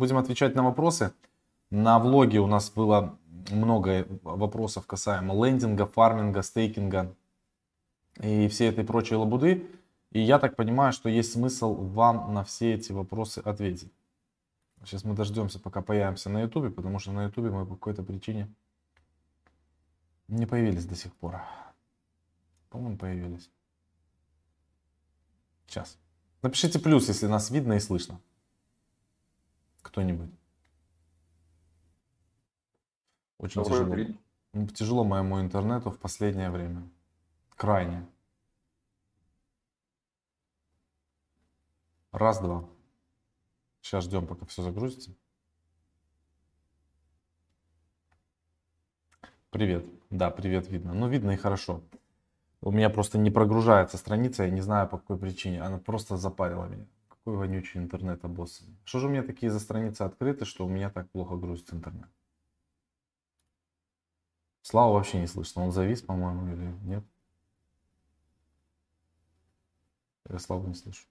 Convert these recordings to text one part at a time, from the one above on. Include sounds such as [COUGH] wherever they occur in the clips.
Будем отвечать на вопросы. На влоге у нас было много вопросов касаемо лендинга, фарминга, стейкинга и всей этой прочей лабуды. И я так понимаю, что есть смысл вам на все эти вопросы ответить. Сейчас мы дождемся, пока появимся на ютубе, потому что на ютубе мы по какой-то причине не появились до сих пор. По-моему, появились. Сейчас. Напишите плюс, если нас видно и слышно. Кто-нибудь. Очень Какой тяжело. видно? Ну, Тяжело моему интернету в последнее время. Крайне. Раз, два. Сейчас ждем, пока все загрузится. Привет. Да, привет видно. Ну, видно и хорошо. У меня просто не прогружается страница, я не знаю по какой причине. Она просто запарила меня. Какой вонючий интернет, босс. Что же у меня такие за страницы открыты, что у меня так плохо грузится интернет? Слава вообще не слышно. Он завис, по-моему, или нет? Я Славу не слышу.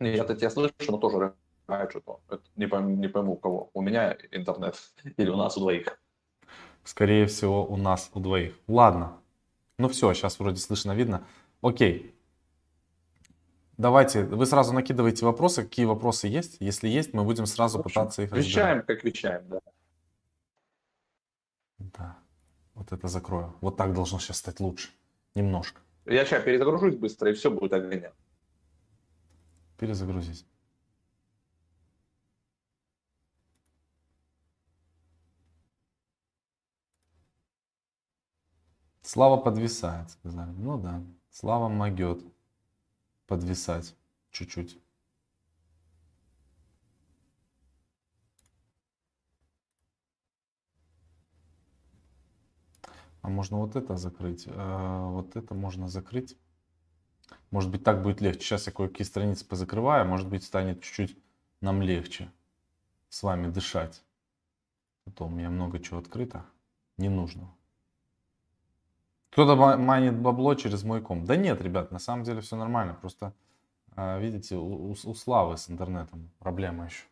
Я-то тебя слышу, но тоже рыгает что-то. Не пойму, не пойму у кого. У меня интернет [LAUGHS] или у нас у двоих. Скорее всего, у нас у двоих. Ладно. Ну все, сейчас вроде слышно, видно. Окей. Давайте, вы сразу накидываете вопросы. Какие вопросы есть? Если есть, мы будем сразу общем, пытаться их разбирать. Вещаем, как вещаем, да. Да. Вот это закрою. Вот так должно сейчас стать лучше. Немножко. Я сейчас перезагружусь быстро, и все будет огонять. Перезагрузить. Слава подвисает, сказали. Ну да, Слава могет подвисать чуть-чуть. А можно вот это закрыть. э, Вот это можно закрыть. Может быть, так будет легче. Сейчас я кое-какие страницы позакрываю. Может быть, станет чуть-чуть нам легче с вами дышать. А то у меня много чего открыто. Не нужно. Кто-то ма- манит бабло через мой ком. Да нет, ребят, на самом деле все нормально. Просто, а, видите, у, у- Славы с интернетом проблема еще.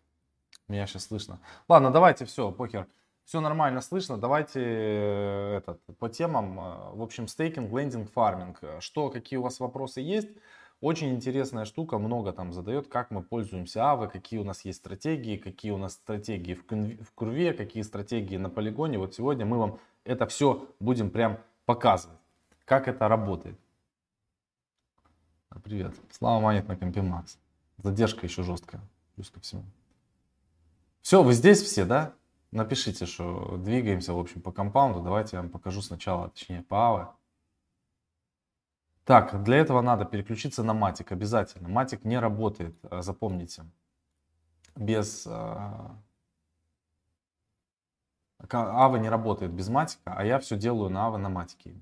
Меня сейчас слышно. Ладно, давайте все, покер. Все нормально слышно. Давайте э, этот, по темам. э, В общем, стейкинг, лендинг, фарминг. Что, какие у вас вопросы есть? Очень интересная штука, много там задает, как мы пользуемся АВы, какие у нас есть стратегии, какие у нас стратегии в, в курве, какие стратегии на полигоне. Вот сегодня мы вам это все будем прям показывать, как это работает. Привет. Слава манит на компе Макс. Задержка еще жесткая, плюс ко всему. Все, вы здесь все, да? Напишите, что двигаемся, в общем, по компаунду. Давайте я вам покажу сначала, точнее, по АВе. Так, для этого надо переключиться на матик обязательно. Матик не работает, э, запомните, без... Ава не работает без матика, а я все делаю на Ава на матике.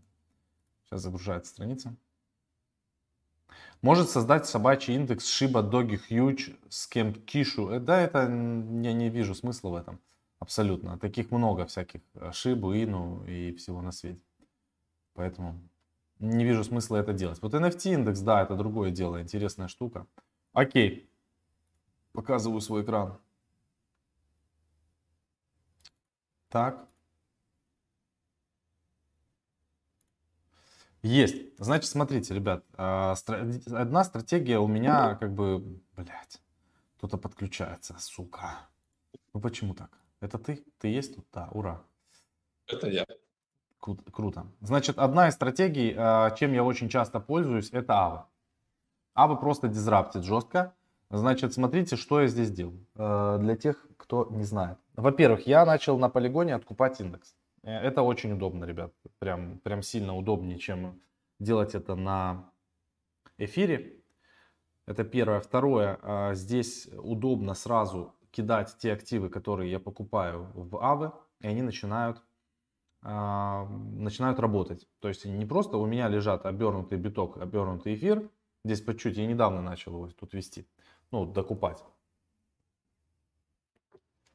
Сейчас загружается страница. Может создать собачий индекс Shiba Dogi Huge кем Кишу. Э, Да, это я не вижу смысла в этом. Абсолютно. Таких много всяких. э, Шибу, Ину и всего на свете. Поэтому не вижу смысла это делать. Вот NFT индекс, да, это другое дело. Интересная штука. Окей. Показываю свой экран. Так. Есть. Значит, смотрите, ребят, а, одна стратегия у меня как бы, блядь, кто-то подключается, сука. Ну почему так? Это ты? Ты есть тут? Да, ура. Это я. Кру- Круто. Значит, одна из стратегий, а, чем я очень часто пользуюсь, это АВА. АВА просто дизраптит жестко. Значит, смотрите, что я здесь делаю. Э, Для тех, кто не знает. Во-первых, я начал на полигоне откупать индекс. Э, Это очень удобно, ребят. Прям, прям сильно удобнее, чем делать это на эфире. Это первое. Второе, а, здесь удобно сразу кидать те активы, которые я покупаю в АВы, и они начинают, а, начинают работать. То есть не просто у меня лежат обернутый биток, обернутый эфир. Здесь по чуть, я недавно начал его тут вести, ну, докупать.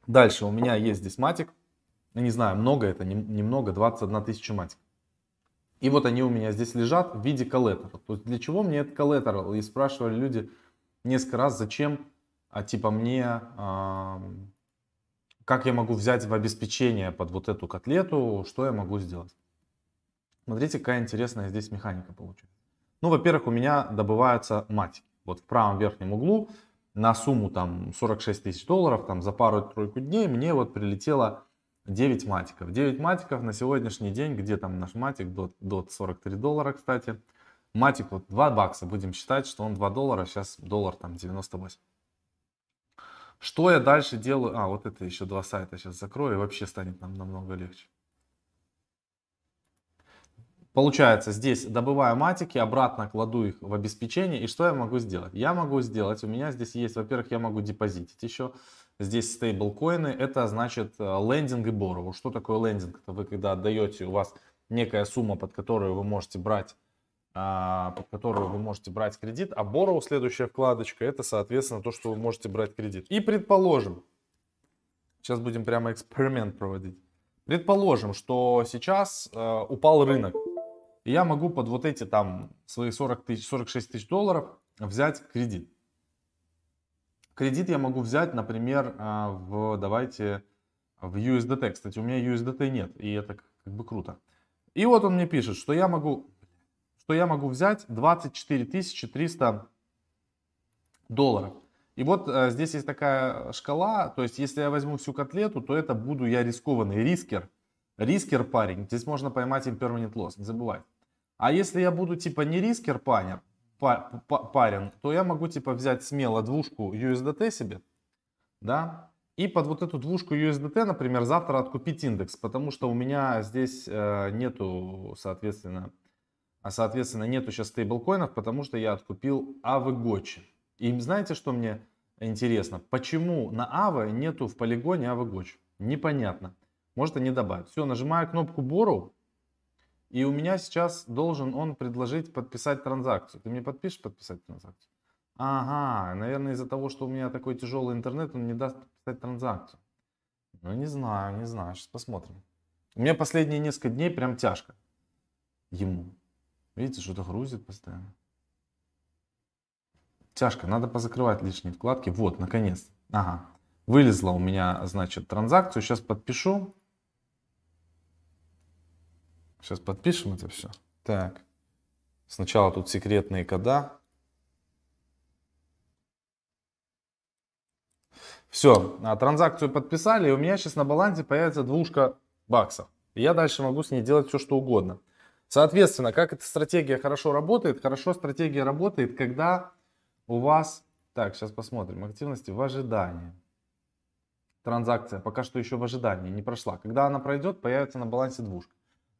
Дальше у меня есть здесь матик. Я не знаю, много это, не- немного, 21 тысяча матик. И вот они у меня здесь лежат в виде коллетора. То есть для чего мне этот коллетор? И спрашивали люди несколько раз, зачем а типа мне, а, как я могу взять в обеспечение под вот эту котлету, что я могу сделать. Смотрите, какая интересная здесь механика получается. Ну, во-первых, у меня добываются матики. Вот в правом верхнем углу на сумму там 46 тысяч долларов, там за пару-тройку дней мне вот прилетело 9 матиков. 9 матиков на сегодняшний день, где там наш матик, до, до 43 доллара, кстати. Матик вот 2 бакса, будем считать, что он 2 доллара, сейчас доллар там 98. Что я дальше делаю? А, вот это еще два сайта сейчас закрою, и вообще станет нам намного легче. Получается, здесь добываю матики, обратно кладу их в обеспечение. И что я могу сделать? Я могу сделать, у меня здесь есть, во-первых, я могу депозитить еще. Здесь стейблкоины, это значит э, лендинг и борроw. Что такое лендинг? Это вы когда отдаете, у вас некая сумма, под которую вы можете брать а, под которую вы можете брать кредит, а borrow, следующая вкладочка, это, соответственно, то, что вы можете брать кредит. И предположим, сейчас будем прямо эксперимент проводить. Предположим, что сейчас э, упал рынок, и я могу под вот эти там свои 40 тысяч, 46 тысяч долларов взять кредит. Кредит я могу взять, например, э, в, давайте, в USDT. Кстати, у меня USDT нет, и это как бы круто. И вот он мне пишет, что я могу, что я могу взять 24 300 долларов. И вот э, здесь есть такая шкала, то есть если я возьму всю котлету, то это буду я рискованный рискер. Рискер парень, здесь можно поймать impermanent loss, не забывай. А если я буду типа не рискер парень, парень, то я могу типа взять смело двушку USDT себе, да, и под вот эту двушку USDT, например, завтра откупить индекс, потому что у меня здесь э, нету, соответственно, а соответственно нету сейчас стейблкоинов, потому что я откупил AVGOCH. И знаете, что мне интересно? Почему на AVE нету в полигоне AVGOCH? Непонятно. Может они добавят. Все, нажимаю кнопку Borrow. И у меня сейчас должен он предложить подписать транзакцию. Ты мне подпишешь подписать транзакцию? Ага, наверное из-за того, что у меня такой тяжелый интернет, он не даст подписать транзакцию. Ну не знаю, не знаю, сейчас посмотрим. У меня последние несколько дней прям тяжко ему. Видите, что-то грузит постоянно. Тяжко, надо позакрывать лишние вкладки. Вот, наконец. Ага. Вылезла у меня, значит, транзакцию. Сейчас подпишу. Сейчас подпишем это все. Так. Сначала тут секретные кода. Все, а транзакцию подписали, и у меня сейчас на балансе появится двушка баксов. Я дальше могу с ней делать все, что угодно. Соответственно, как эта стратегия хорошо работает? Хорошо стратегия работает, когда у вас... Так, сейчас посмотрим. Активности в ожидании. Транзакция пока что еще в ожидании не прошла. Когда она пройдет, появится на балансе двушка.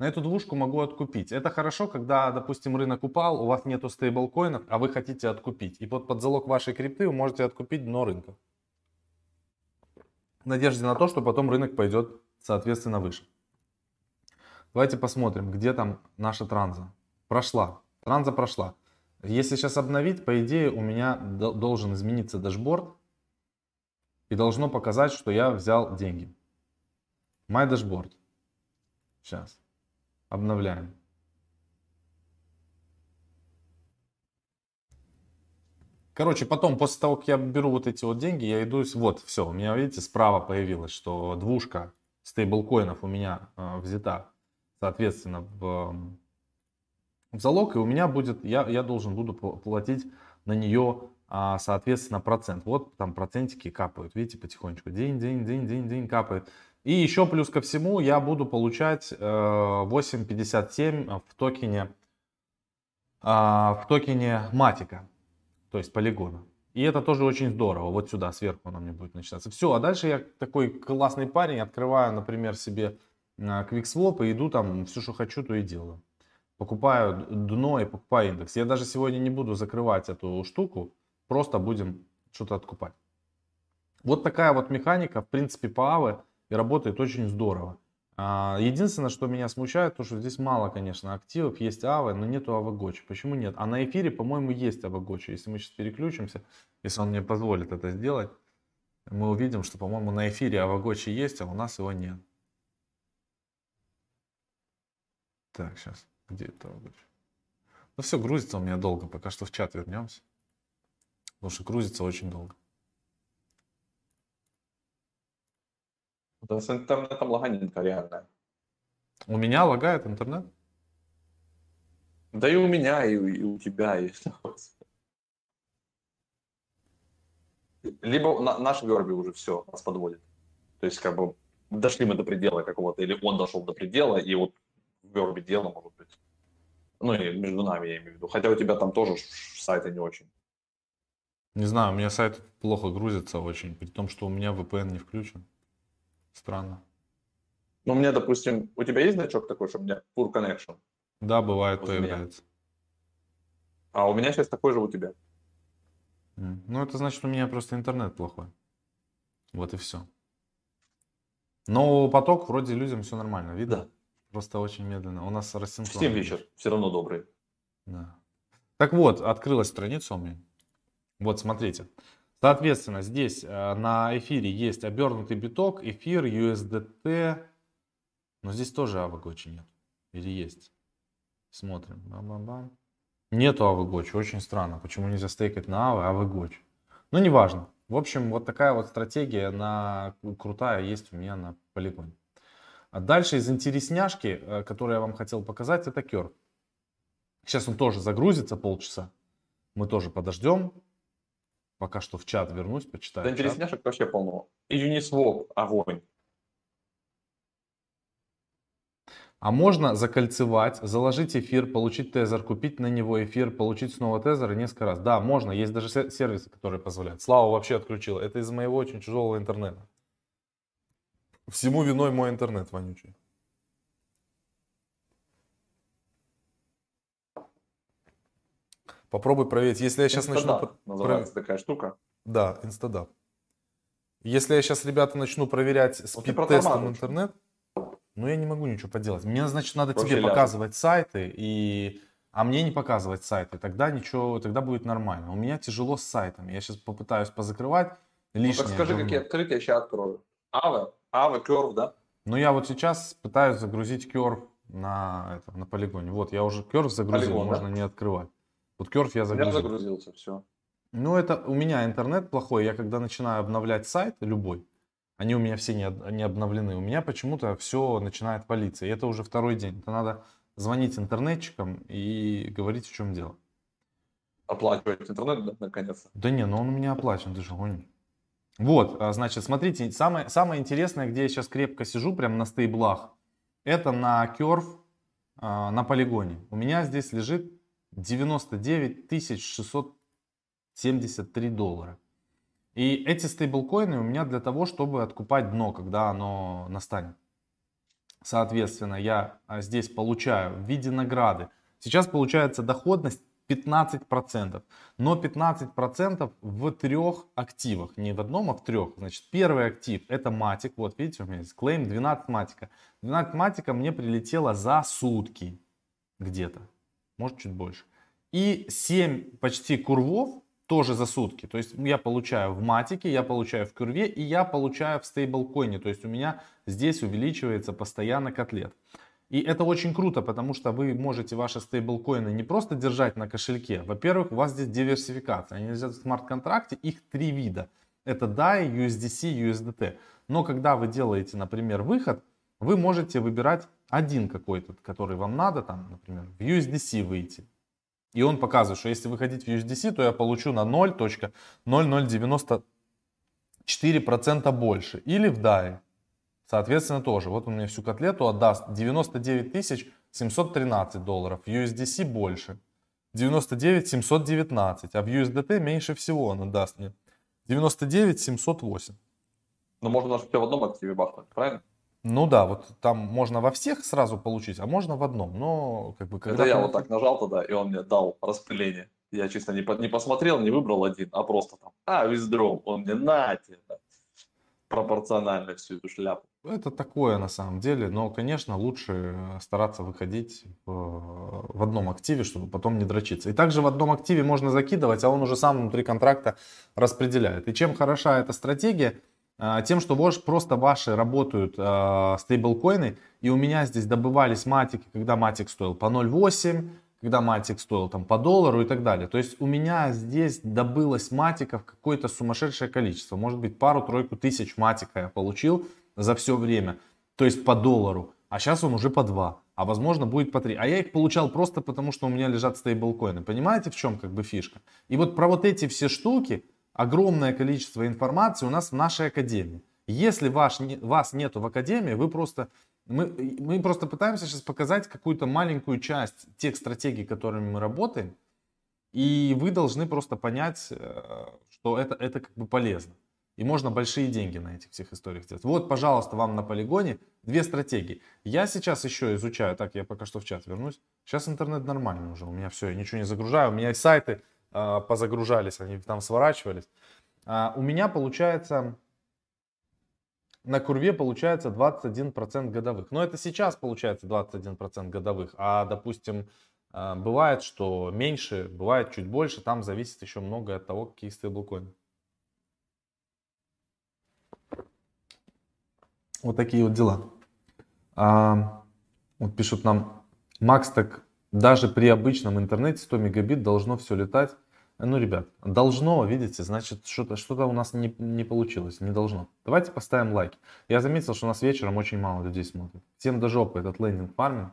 На эту двушку могу откупить. Это хорошо, когда, допустим, рынок упал, у вас нету стейблкоинов, а вы хотите откупить. И под, под залог вашей крипты вы можете откупить дно рынка. В надежде на то, что потом рынок пойдет, соответственно, выше. Давайте посмотрим, где там наша транза. Прошла. Транза прошла. Если сейчас обновить, по идее, у меня должен измениться дашборд. И должно показать, что я взял деньги. My dashboard. Сейчас. Обновляем. Короче, потом, после того, как я беру вот эти вот деньги, я иду, вот, все, у меня, видите, справа появилось, что двушка стейблкоинов у меня э, взята соответственно, в, в залог, и у меня будет, я, я должен буду платить на нее, а, соответственно, процент. Вот там процентики капают, видите, потихонечку. День, день, день, день, день капает. И еще плюс ко всему я буду получать 8.57 э, в токене, а, в токене матика, то есть полигона. И это тоже очень здорово. Вот сюда, сверху оно мне будет начинаться. Все, а дальше я такой классный парень, открываю, например, себе QuickSwap и иду там, все, что хочу, то и делаю. Покупаю дно и покупаю индекс. Я даже сегодня не буду закрывать эту штуку, просто будем что-то откупать. Вот такая вот механика, в принципе, по АВЭ и работает очень здорово. А, единственное, что меня смущает, то что здесь мало, конечно, активов, есть АВЭ, но нету АВГОЧ. Почему нет? А на эфире, по-моему, есть АВГОЧ. Если мы сейчас переключимся, если он мне позволит это сделать, мы увидим, что, по-моему, на эфире АВГОЧ есть, а у нас его нет. Так, сейчас. Где это обычно? Ну все, грузится у меня долго. Пока что в чат вернемся. Потому что грузится очень долго. Да с интернетом лаганинка реальная. У меня лагает интернет? Да и у меня, и, и у тебя, [LAUGHS] и Либо на, наш Верби уже все нас подводит. То есть, как бы, дошли мы до предела какого-то, или он дошел до предела, и вот Верби дело может быть. Ну, и между нами, я имею в виду. Хотя у тебя там тоже сайты не очень. Не знаю, у меня сайт плохо грузится очень, при том, что у меня VPN не включен. Странно. Ну, у меня, допустим, у тебя есть значок такой, что у меня Poor Connection? Да, бывает, вот появляется. А у меня сейчас такой же у тебя. Ну, это значит, у меня просто интернет плохой. Вот и все. Но поток вроде людям все нормально, видно? Да. Просто очень медленно. У нас рассинхрон. 7 вечер, все равно добрый. Да. Так вот, открылась страница у меня. Вот, смотрите. Соответственно, здесь э, на эфире есть обернутый биток, эфир, USDT. Но здесь тоже авагочи нет. Или есть? Смотрим. Бам-бам-бам. Нету авагочи. Очень странно. Почему нельзя стейкать на ава, авагочи? Ну, неважно. В общем, вот такая вот стратегия на крутая есть у меня на полигоне. А дальше из интересняшки, э, которую я вам хотел показать, это Кер. Сейчас он тоже загрузится полчаса. Мы тоже подождем. Пока что в чат вернусь, почитаю. Да интересняшек вообще полно. И Uniswap огонь. А можно закольцевать, заложить эфир, получить Tether, купить на него эфир, получить снова Tether и несколько раз. Да, можно. Есть даже сервисы, которые позволяют. Слава вообще отключила. Это из моего очень тяжелого интернета. Всему виной мой интернет вонючий. Попробуй проверить. Если я сейчас Instadapp начну... называется такая штука. Да, Instadapp. Если я сейчас, ребята, начну проверять спид-тестом интернет, ну я не могу ничего поделать. Мне, значит, надо Проще тебе ляжет. показывать сайты, и... а мне не показывать сайты. Тогда ничего, тогда будет нормально. У меня тяжело с сайтами. Я сейчас попытаюсь позакрывать лишнее. Ну, так скажи, какие открытия сейчас открою. Ава, Ава, Curve, да? Ну я вот сейчас пытаюсь загрузить Curve на, на полигоне. Вот, я уже Curve загрузил, Полигон, можно да? не открывать. Вот Керф я загрузил. Я загрузился, все. Ну, это у меня интернет плохой. Я когда начинаю обновлять сайт любой, они у меня все не, не обновлены. У меня почему-то все начинает палиться. И это уже второй день. Это надо звонить интернетчикам и говорить, в чем дело. Оплачивать интернет, да, наконец-то? Да не, ну он у меня оплачен, ты же гонишь. Вот, а, значит, смотрите, самое, самое интересное, где я сейчас крепко сижу, прям на стейблах, это на Curve, а, на полигоне. У меня здесь лежит 99 673 доллара. И эти стейблкоины у меня для того, чтобы откупать дно, когда оно настанет. Соответственно, я а, здесь получаю в виде награды. Сейчас получается доходность 15%. Но 15% в трех активах. Не в одном, а в трех. Значит, первый актив это матик. Вот видите, у меня здесь клейм 12 матика. 12 матика мне прилетело за сутки где-то может чуть больше. И 7 почти курвов тоже за сутки. То есть я получаю в матике, я получаю в курве и я получаю в стейблкоине. То есть у меня здесь увеличивается постоянно котлет. И это очень круто, потому что вы можете ваши стейблкоины не просто держать на кошельке. Во-первых, у вас здесь диверсификация. Они лежат в смарт-контракте, их три вида. Это DAI, USDC, USDT. Но когда вы делаете, например, выход, вы можете выбирать один какой-то, который вам надо, там, например, в USDC выйти. И он показывает, что если выходить в USDC, то я получу на 0.0094% больше. Или в DAI. Соответственно, тоже. Вот он мне всю котлету отдаст 99 713 долларов. В USDC больше. 99 719. А в USDT меньше всего он отдаст мне. 99 708. Но можно даже все в одном активе бахнуть, правильно? Ну да, вот там можно во всех сразу получить, а можно в одном. Но как бы когда. Это я вот так нажал тогда, и он мне дал распыление. Я чисто не, по, не посмотрел, не выбрал один, а просто там, а, виздром, он мне на тебе, пропорционально всю эту шляпу. Это такое на самом деле, но, конечно, лучше стараться выходить в, в одном активе, чтобы потом не дрочиться. И также в одном активе можно закидывать, а он уже сам внутри контракта распределяет. И чем хороша эта стратегия – тем, что ваш, просто ваши работают э, стейблкоины, и у меня здесь добывались матики, когда матик стоил по 0.8, когда матик стоил там по доллару и так далее. То есть у меня здесь добылось матиков какое-то сумасшедшее количество. Может быть пару-тройку тысяч матика я получил за все время, то есть по доллару, а сейчас он уже по 2, а возможно будет по 3. А я их получал просто потому, что у меня лежат стейблкоины. Понимаете, в чем как бы фишка? И вот про вот эти все штуки, огромное количество информации у нас в нашей академии. Если ваш, вас нету в академии, вы просто мы, мы просто пытаемся сейчас показать какую-то маленькую часть тех стратегий, которыми мы работаем, и вы должны просто понять, э, что это, это как бы полезно. И можно большие деньги на этих всех историях сделать. Вот, пожалуйста, вам на полигоне две стратегии. Я сейчас еще изучаю, так, я пока что в чат вернусь. Сейчас интернет нормальный уже, у меня все, я ничего не загружаю. У меня и сайты позагружались, они там сворачивались. А, у меня получается на курве получается 21% годовых. Но это сейчас получается 21% годовых. А, допустим, а, бывает, что меньше, бывает чуть больше. Там зависит еще многое от того, какие стейблкоины. Вот такие вот дела. А, вот пишут нам, Макс, так даже при обычном интернете 100 мегабит должно все летать. Ну, ребят, должно, видите, значит, что-то что у нас не, не получилось, не должно. Давайте поставим лайки. Я заметил, что у нас вечером очень мало людей смотрит. Всем до жопы этот лендинг фарминг.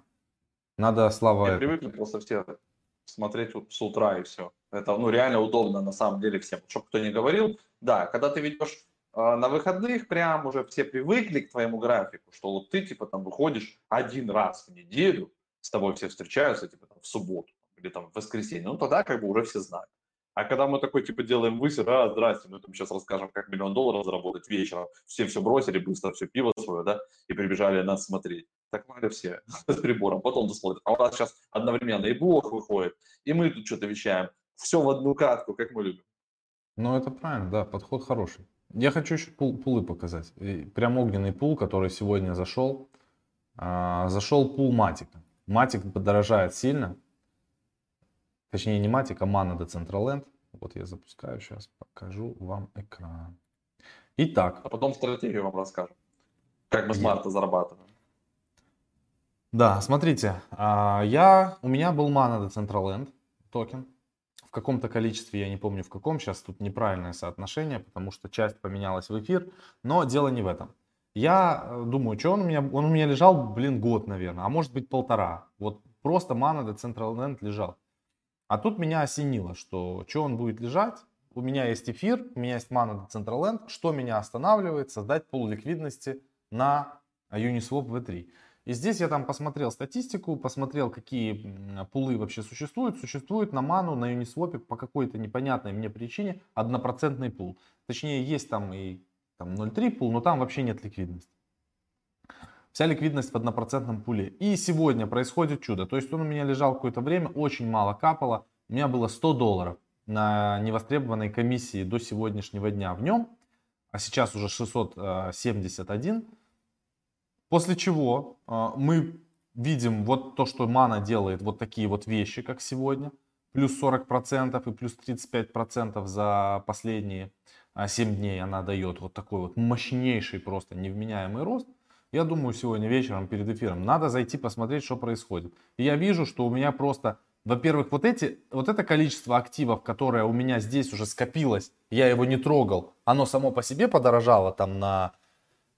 Надо слава... Я привыкли просто все смотреть с утра и все. Это, ну, реально удобно на самом деле всем. Чтобы кто не говорил, да, когда ты ведешь э, на выходных, прям уже все привыкли к твоему графику, что вот ты, типа, там выходишь один раз в неделю, с тобой все встречаются, типа, там, в субботу или там в воскресенье, ну, тогда как бы уже все знают. А когда мы такой, типа, делаем высер, а, здрасте, мы там сейчас расскажем, как миллион долларов заработать вечером, все все бросили, быстро все пиво свое, да, и прибежали нас смотреть. Так мали все [LAUGHS] с прибором, потом досмотрят. А у нас сейчас одновременно и блог выходит, и мы тут что-то вещаем. Все в одну катку, как мы любим. Ну, это правильно, да, подход хороший. Я хочу еще пул, пулы показать. Прям огненный пул, который сегодня зашел. А, зашел пул Matic а. Matic подорожает сильно. Точнее, не Matic, а MANA Decentraland. Вот я запускаю, сейчас покажу вам экран. Итак. А потом стратегию вам расскажем. Как мы смарта зарабатываем. Да, смотрите, а, я, у меня был MANA Decentraland токен. В каком-то количестве, я не помню в каком, сейчас тут неправильное соотношение, потому что часть поменялась в эфир, но дело не в этом. Я э, думаю, что он у меня, он у меня лежал, блин, год, наверное, а может быть полтора. Вот просто мана Decentraland лежал. А тут меня осенило, что что он будет лежать, у меня есть эфир, у меня есть мана Decentraland, что меня останавливает создать пул ликвидности на Uniswap V3. И здесь я там посмотрел статистику, посмотрел, какие пулы вообще существуют. Существует на ману, на Uniswap по какой-то непонятной мне причине однопроцентный пул. Точнее, есть там и там 0,3 пул, но там вообще нет ликвидности. Вся ликвидность в однопроцентном пуле. И сегодня происходит чудо. То есть он у меня лежал какое-то время, очень мало капало. У меня было 100 долларов на невостребованной комиссии до сегодняшнего дня в нем. А сейчас уже 671. После чего э, мы видим вот то, что Мана делает, вот такие вот вещи, как сегодня. Плюс 40% и плюс 35% за последние 7 дней она дает вот такой вот мощнейший просто невменяемый рост. Я думаю, сегодня вечером перед эфиром надо зайти посмотреть, что происходит. И я вижу, что у меня просто, во-первых, вот, эти, вот это количество активов, которое у меня здесь уже скопилось, я его не трогал, оно само по себе подорожало там на,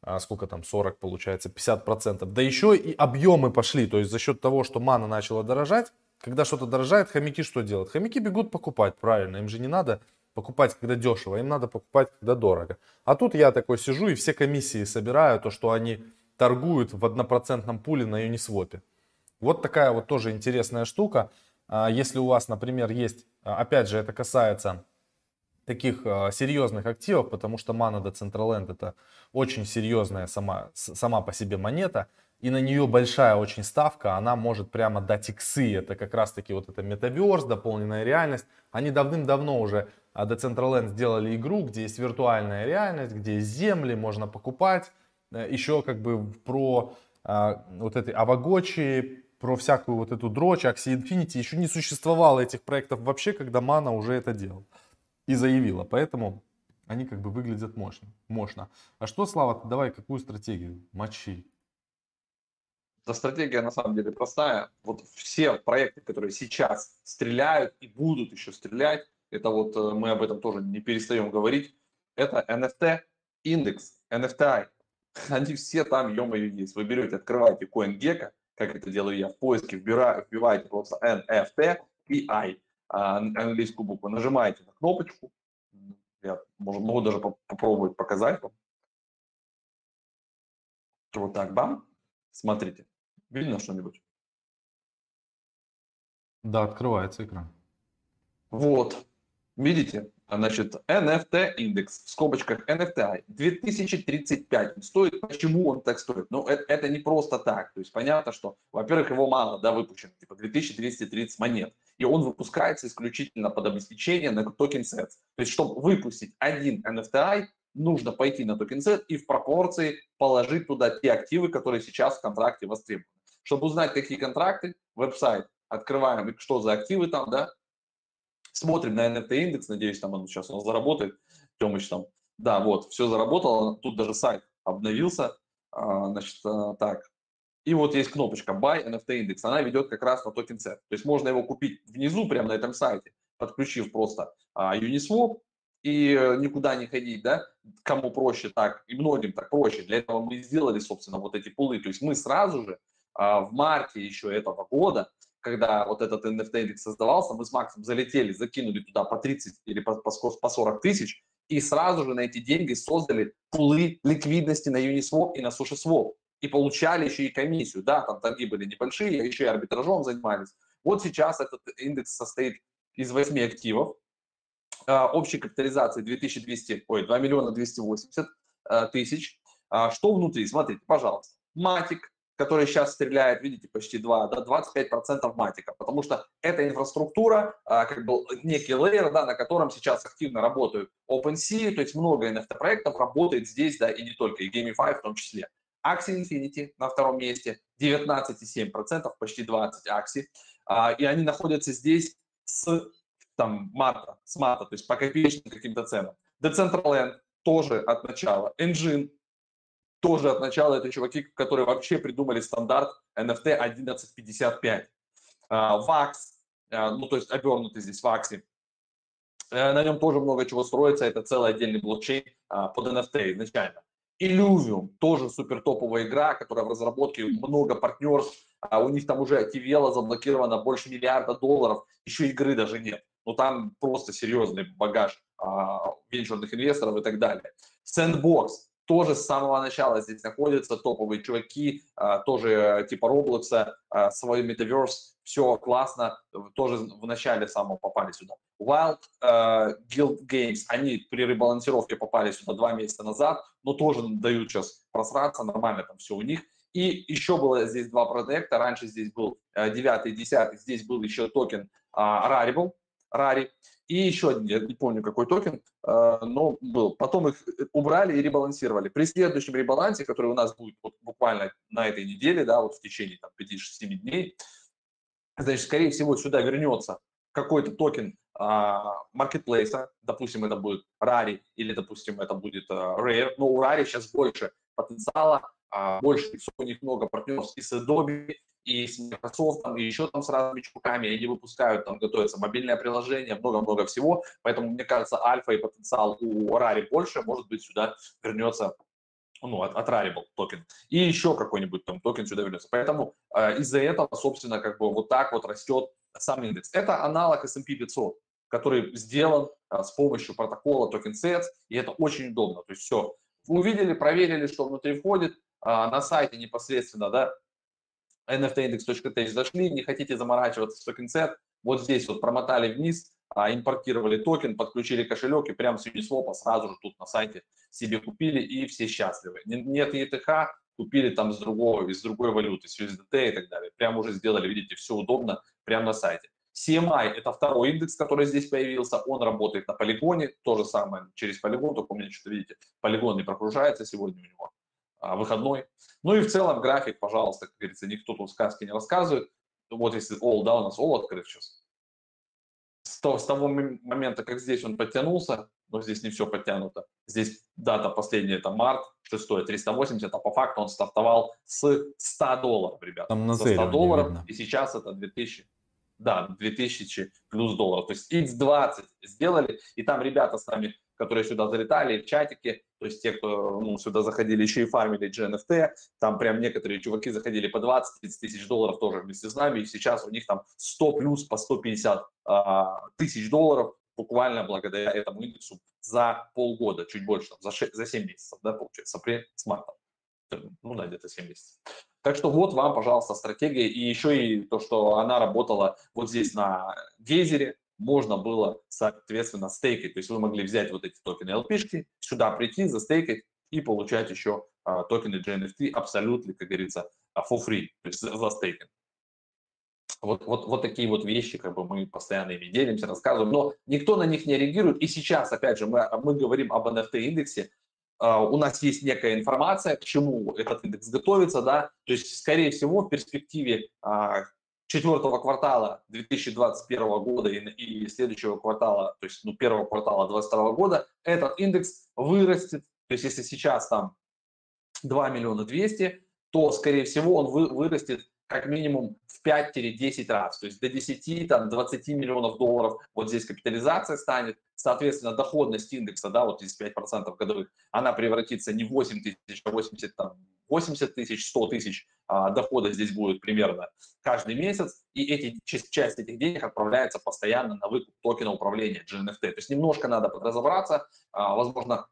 а сколько там, 40 получается, 50%. Да еще и объемы пошли, то есть за счет того, что мана начала дорожать, когда что-то дорожает, хомяки что делают? Хомяки бегут покупать, правильно, им же не надо покупать, когда дешево, им надо покупать, когда дорого. А тут я такой сижу и все комиссии собираю, то, что они торгуют в однопроцентном пуле на Uniswap. Вот такая вот тоже интересная штука. А, если у вас, например, есть, а, опять же, это касается таких а, серьезных активов, потому что Mana Decentraland это очень серьезная сама, сама по себе монета, и на нее большая очень ставка, она может прямо дать иксы, это как раз таки вот это метаверс, дополненная реальность. Они давным-давно уже Decentraland сделали игру, где есть виртуальная реальность, где есть земли, можно покупать, еще как бы про а, вот этой Авагочи, про всякую вот эту дрочь, Axie Infinity. Еще не существовало этих проектов вообще, когда Мана уже это делал и заявила. Поэтому они как бы выглядят мощно. мощно. А что, Слава, давай какую стратегию? Мочи. Да стратегия на самом деле простая. Вот все проекты, которые сейчас стреляют и будут еще стрелять, это вот э, мы об этом тоже не перестаем говорить, это NFT индекс, NFTI. [LAUGHS] Они все там, ё-моё, есть. Вы берете, открываете CoinGecko, как это делаю я, в поиске вбира, вбиваете просто NFT, PI, а, английскую букву, нажимаете на кнопочку, я могу даже попробовать показать вам. Вот так, бам, смотрите, видно что-нибудь? Да, открывается экран. Вот, видите, Значит, NFT индекс, в скобочках NFTI, 2035 стоит. Почему он так стоит? Ну, это, это не просто так. То есть понятно, что, во-первых, его мало, да, выпущено, типа 2230 монет. И он выпускается исключительно под обеспечение на токен sets. То есть, чтобы выпустить один NFTI, нужно пойти на Token Set и в пропорции положить туда те активы, которые сейчас в контракте востребованы. Чтобы узнать, какие контракты, веб-сайт открываем, что за активы там, да, Смотрим на NFT Index, надеюсь, там он сейчас он заработает. Тёмыч там, да, вот, все заработало, тут даже сайт обновился, а, значит, а, так. И вот есть кнопочка Buy NFT Index, она ведет как раз на Token Set. То есть можно его купить внизу, прямо на этом сайте, подключив просто а, Uniswap, и э, никуда не ходить, да, кому проще так, и многим так проще. Для этого мы сделали, собственно, вот эти пулы. То есть мы сразу же в марте еще этого года когда вот этот NFT индекс создавался, мы с Максом залетели, закинули туда по 30 или по, по 40 тысяч, и сразу же на эти деньги создали пулы ликвидности на Uniswap и на SushiSwap. И получали еще и комиссию. Да, там торги были небольшие, еще и арбитражом занимались. Вот сейчас этот индекс состоит из 8 активов. А, общей капитализации 2200, ой, 2 миллиона 280 а, тысяч. А, что внутри? Смотрите, пожалуйста. Матик, который сейчас стреляет, видите, почти 2, да, 25% матика, потому что эта инфраструктура, а, как бы некий лейер, да, на котором сейчас активно работают OpenSea, то есть много NFT-проектов работает здесь, да, и не только, и Gamify в том числе. Axie Infinity на втором месте, 19,7%, почти 20 Axie, а, и они находятся здесь с там марта, с марта, то есть по копеечным каким-то ценам. Decentraland тоже от начала, Engine тоже от начала это чуваки, которые вообще придумали стандарт NFT 1155. VAX, ну то есть обернутый здесь в VAX. Э, на нем тоже много чего строится, это целый отдельный блокчейн а, под NFT изначально. Illuvium, тоже супер топовая игра, которая в разработке, много партнерств, а у них там уже Тивела заблокировано больше миллиарда долларов, еще игры даже нет. Но там просто серьезный багаж а, венчурных инвесторов и так далее. Sandbox, тоже с самого начала. Здесь находятся топовые чуваки, а, тоже типа Roblox, а, свой метаверс, все классно, тоже в начале самого попали сюда. Wild э, Guild Games, они при ребалансировке попали сюда два месяца назад, но тоже дают сейчас просраться, нормально там все у них. И еще было здесь два проекта, раньше здесь был 9 и 10, здесь был еще токен э, Rarible, Rari, и еще один, я не помню какой токен, э, но был. Потом их убрали и ребалансировали. При следующем ребалансе, который у нас будет вот буквально на этой неделе, да, вот в течение там, 5-6 дней, значит, скорее всего, сюда вернется какой-то токен маркетплейса, допустим, это будет Rari или, допустим, это будет э, Rare, но у Rari сейчас больше потенциала, больше у них много партнеров и с Adobe, и с Microsoft, и еще там с разными чуваками, они выпускают, там готовятся мобильное приложение, много-много всего, поэтому, мне кажется, альфа и потенциал у Rari больше, может быть, сюда вернется ну, от, от Rarible токен, и еще какой-нибудь там токен сюда вернется. Поэтому э, из-за этого, собственно, как бы вот так вот растет сам индекс. Это аналог S&P 500, который сделан э, с помощью протокола Token Sets, и это очень удобно. То есть все, увидели, проверили, что внутри входит, на сайте непосредственно, да, nftindex.tech зашли, не хотите заморачиваться с Token Set, вот здесь вот промотали вниз, а, импортировали токен, подключили кошелек и прямо с Uniswap сразу же тут на сайте себе купили и все счастливы. Нет ETH, купили там с другого, из другой валюты, с USDT и так далее. Прямо уже сделали, видите, все удобно прямо на сайте. CMI – это второй индекс, который здесь появился, он работает на полигоне, то же самое через полигон, только у меня что-то, видите, полигон не прогружается сегодня у него. А, выходной. Ну и в целом график, пожалуйста, как говорится, никто тут сказки не рассказывает. Вот если all, да, у нас all открыт сейчас. С того, с того момента, как здесь он подтянулся, но здесь не все подтянуто. Здесь дата последняя, это март, 6 380, а по факту он стартовал с 100 долларов, ребята. Там на 100 долларов, видно. и сейчас это 2000, да, 2000 плюс долларов. То есть X20 сделали, и там ребята с нами, которые сюда залетали, в чатике, то есть те, кто ну, сюда заходили, еще и фармили GNFT, там прям некоторые чуваки заходили по 20-30 тысяч долларов тоже вместе с нами, и сейчас у них там 100 плюс по 150 а, тысяч долларов буквально благодаря этому индексу за полгода, чуть больше, за, 6, за 7 месяцев, да, получается, апрель с марта. Ну да, где-то 7 месяцев. Так что вот вам, пожалуйста, стратегия. И еще и то, что она работала вот здесь на гейзере, можно было, соответственно, стейкать. То есть вы могли взять вот эти токены LP, сюда прийти, застейкать и получать еще а, токены GNFT абсолютно, как говорится, а, for free, то есть за стейкинг. Вот, вот, вот такие вот вещи, как бы мы постоянно ими делимся, рассказываем, но никто на них не реагирует. И сейчас, опять же, мы, мы говорим об NFT-индексе, Uh, у нас есть некая информация, к чему этот индекс готовится, да, то есть, скорее всего, в перспективе uh, четвертого квартала 2021 года и, и следующего квартала, то есть ну, первого квартала 2022 года, этот индекс вырастет. То есть если сейчас там 2 миллиона 200, то, скорее всего, он вы, вырастет как минимум в 5-10 раз, то есть до 10, там, 20 миллионов долларов вот здесь капитализация станет, соответственно, доходность индекса, да, вот здесь 5% годовых, она превратится не в 8 тысяч, а 80, там, 80 тысяч, 100 тысяч а, дохода здесь будет примерно каждый месяц, и эти, часть этих денег отправляется постоянно на выкуп токена управления GNFT. То есть немножко надо подразобраться, а, возможно,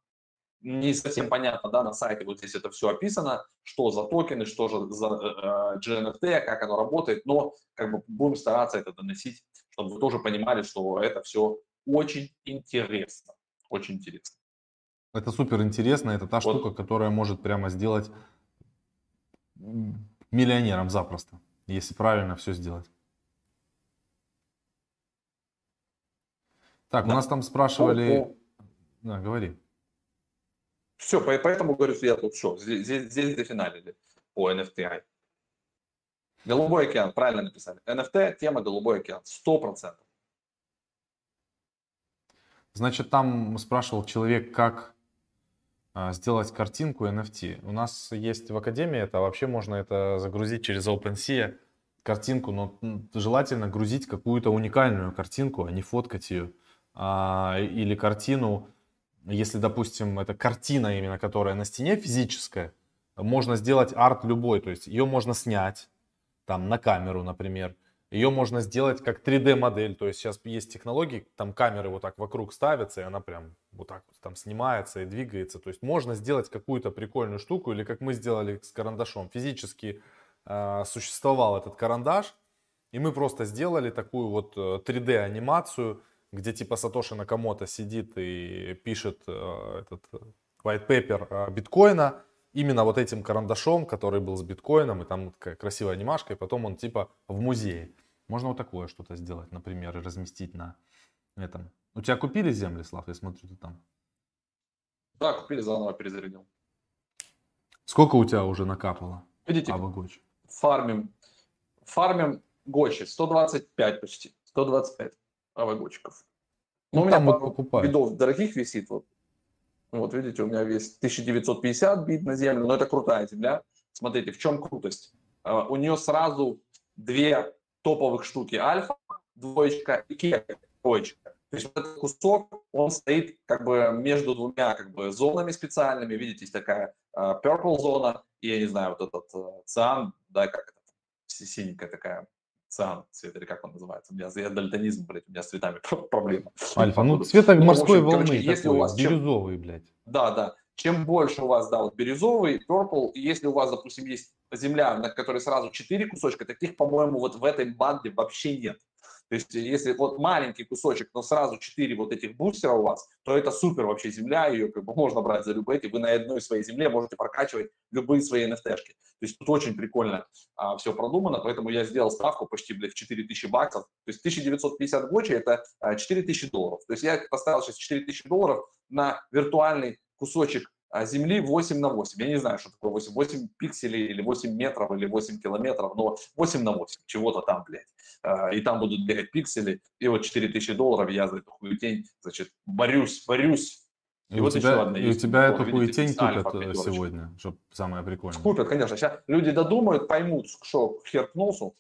не совсем понятно, да, на сайте вот здесь это все описано, что за токены, что же за э, GNFT, как оно работает, но как бы будем стараться это доносить, чтобы вы тоже понимали, что это все очень интересно, очень интересно. Это супер интересно, это та вот. штука, которая может прямо сделать миллионером запросто, если правильно все сделать. Так, да. у нас там спрашивали... Да, говори. Все, поэтому говорю, что я тут что, здесь, здесь, здесь дофиналили по NFTI. Голубой океан, правильно написали. NFT, тема Голубой океан, 100%. Значит, там спрашивал человек, как а, сделать картинку NFT. У нас есть в Академии это, вообще можно это загрузить через OpenSea, картинку, но желательно грузить какую-то уникальную картинку, а не фоткать ее. А, или картину, если, допустим, это картина именно, которая на стене физическая, можно сделать арт любой, то есть ее можно снять, там, на камеру, например, ее можно сделать как 3D модель, то есть сейчас есть технологии, там камеры вот так вокруг ставятся, и она прям вот так вот там снимается и двигается. То есть можно сделать какую-то прикольную штуку, или как мы сделали с карандашом. Физически э, существовал этот карандаш, и мы просто сделали такую вот 3D э, где типа Сатоши Накамото сидит и пишет э, этот э, white paper э, биткоина, именно вот этим карандашом, который был с биткоином, и там такая красивая анимашка, и потом он типа в музее. Можно вот такое что-то сделать, например, и разместить на этом. У тебя купили земли, Слав, я смотрю, ты там? Да, купили, заново перезарядил. Сколько у тебя уже накапало? Видите, Гочи? фармим, фармим Гочи, 125 почти, 125 авагочков. Ну, ну, у меня вот покупают. видов дорогих висит, вот вот видите, у меня весь 1950 бит на землю, но это крутая земля. Смотрите, в чем крутость? А, у нее сразу две топовых штуки. Альфа, двоечка и кека, двоечка. То есть вот этот кусок, он стоит как бы между двумя как бы зонами специальными. Видите, есть такая uh, purple зона и, я не знаю, вот этот uh, циан, да, как это, синенькая такая циан цвет, или как он называется. У меня я дальтонизм, блядь, у меня с цветами [LAUGHS] проблема. Альфа, ну цвета ну, морской общем, волны короче, если у вас бирюзовый, чем... блядь. Да, да. Чем больше у вас, да, вот бирюзовый, purple, и если у вас, допустим, есть земля, на которой сразу 4 кусочка, таких, по-моему, вот в этой банде вообще нет. То есть если вот маленький кусочек, но сразу 4 вот этих бустера у вас, то это супер вообще земля, ее как бы можно брать за любые, вы на одной своей земле можете прокачивать любые свои NFT-шки. То есть тут очень прикольно а, все продумано, поэтому я сделал ставку почти, блядь, в 4000 баксов. То есть 1950 гочи это а, 4000 долларов. То есть я поставил сейчас 4000 долларов на виртуальный кусочек а Земли 8 на 8. Я не знаю, что такое 8. 8 пикселей или 8 метров или 8 километров, но 8 на 8, чего-то там, блядь. А, и там будут бегать пиксели, и вот 4000 долларов я за эту хуетень, значит, борюсь, борюсь. И, и вот тебя, еще одна и у тебя эту хуетень купят э, сегодня, чтобы самое прикольное. Купят, конечно. Сейчас люди додумают, поймут, что хер к носу.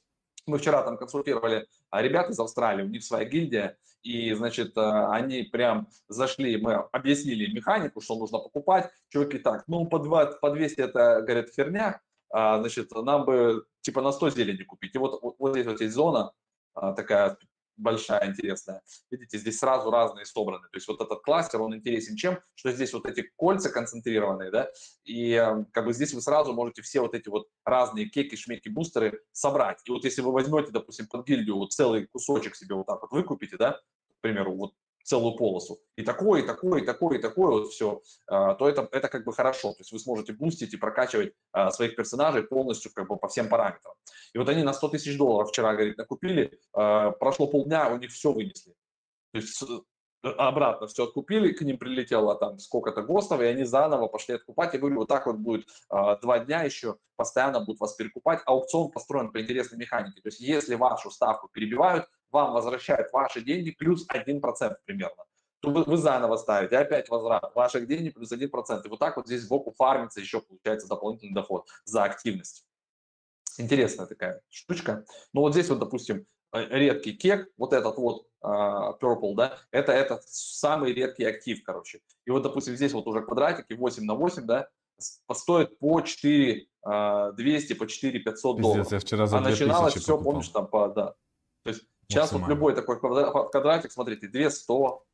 Мы вчера там консультировали ребят из Австралии, у них своя гильдия, и, значит, они прям зашли, мы объяснили механику, что нужно покупать, чуваки так, ну, по, 20, по 200 это, говорят, херня, а, значит, нам бы типа на 100 зелени купить. И вот, вот, здесь вот есть зона такая большая, интересная. Видите, здесь сразу разные собраны. То есть вот этот кластер, он интересен чем? Что здесь вот эти кольца концентрированные, да, и э, как бы здесь вы сразу можете все вот эти вот разные кеки, шмеки, бустеры собрать. И вот если вы возьмете, допустим, под гильдию вот целый кусочек себе вот так вот выкупите, да, к примеру, вот целую полосу, и такое, и такое, и такое, и такое вот все, а, то это, это как бы хорошо. То есть вы сможете бустить и прокачивать а, своих персонажей полностью как бы по всем параметрам. И вот они на 100 тысяч долларов вчера, говорит, накупили, а, прошло полдня, у них все вынесли. То есть обратно все откупили, к ним прилетело там сколько-то ГОСТов, и они заново пошли откупать. Я говорю, вот так вот будет два дня еще, постоянно будут вас перекупать. Аукцион построен по интересной механике. То есть если вашу ставку перебивают, вам возвращают ваши деньги плюс 1% примерно. То вы, вы заново ставите, опять возврат ваших денег плюс 1%. И вот так вот здесь сбоку фармится еще получается дополнительный доход за активность. Интересная такая штучка. Ну вот здесь вот, допустим, э, редкий кек, вот этот вот uh, Purple, да, это, это самый редкий актив, короче. И вот, допустим, здесь вот уже квадратики 8 на 8, да, стоит по 4 uh, 200, по 4 500 долларов. Пиздец, я вчера за а начиналось все, покупал. помнишь, там по, да. То есть Сейчас вот любой такой квадратик, смотрите, 200. Вот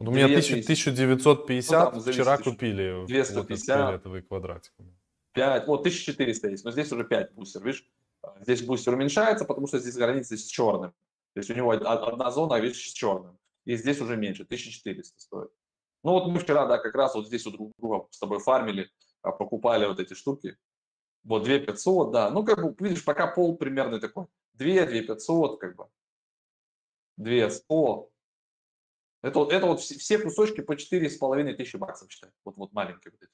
у меня 1000, 1950 ну, да, вчера зависит, купили 250, вот фиолетовый квадратик. 5, вот 1400 есть, но здесь уже 5 бустер, видишь? Здесь бустер уменьшается, потому что здесь граница с черным. То есть у него одна зона, а видишь, с черным. И здесь уже меньше, 1400 стоит. Ну вот мы вчера, да, как раз вот здесь у друг друга с тобой фармили, а, покупали вот эти штуки. Вот 2500, да. Ну, как бы, видишь, пока пол примерно такой. 2, 2 500, как бы, 2 100. Это, это вот все кусочки по 4,5 тысячи баксов, считай. Вот, вот маленькие вот эти.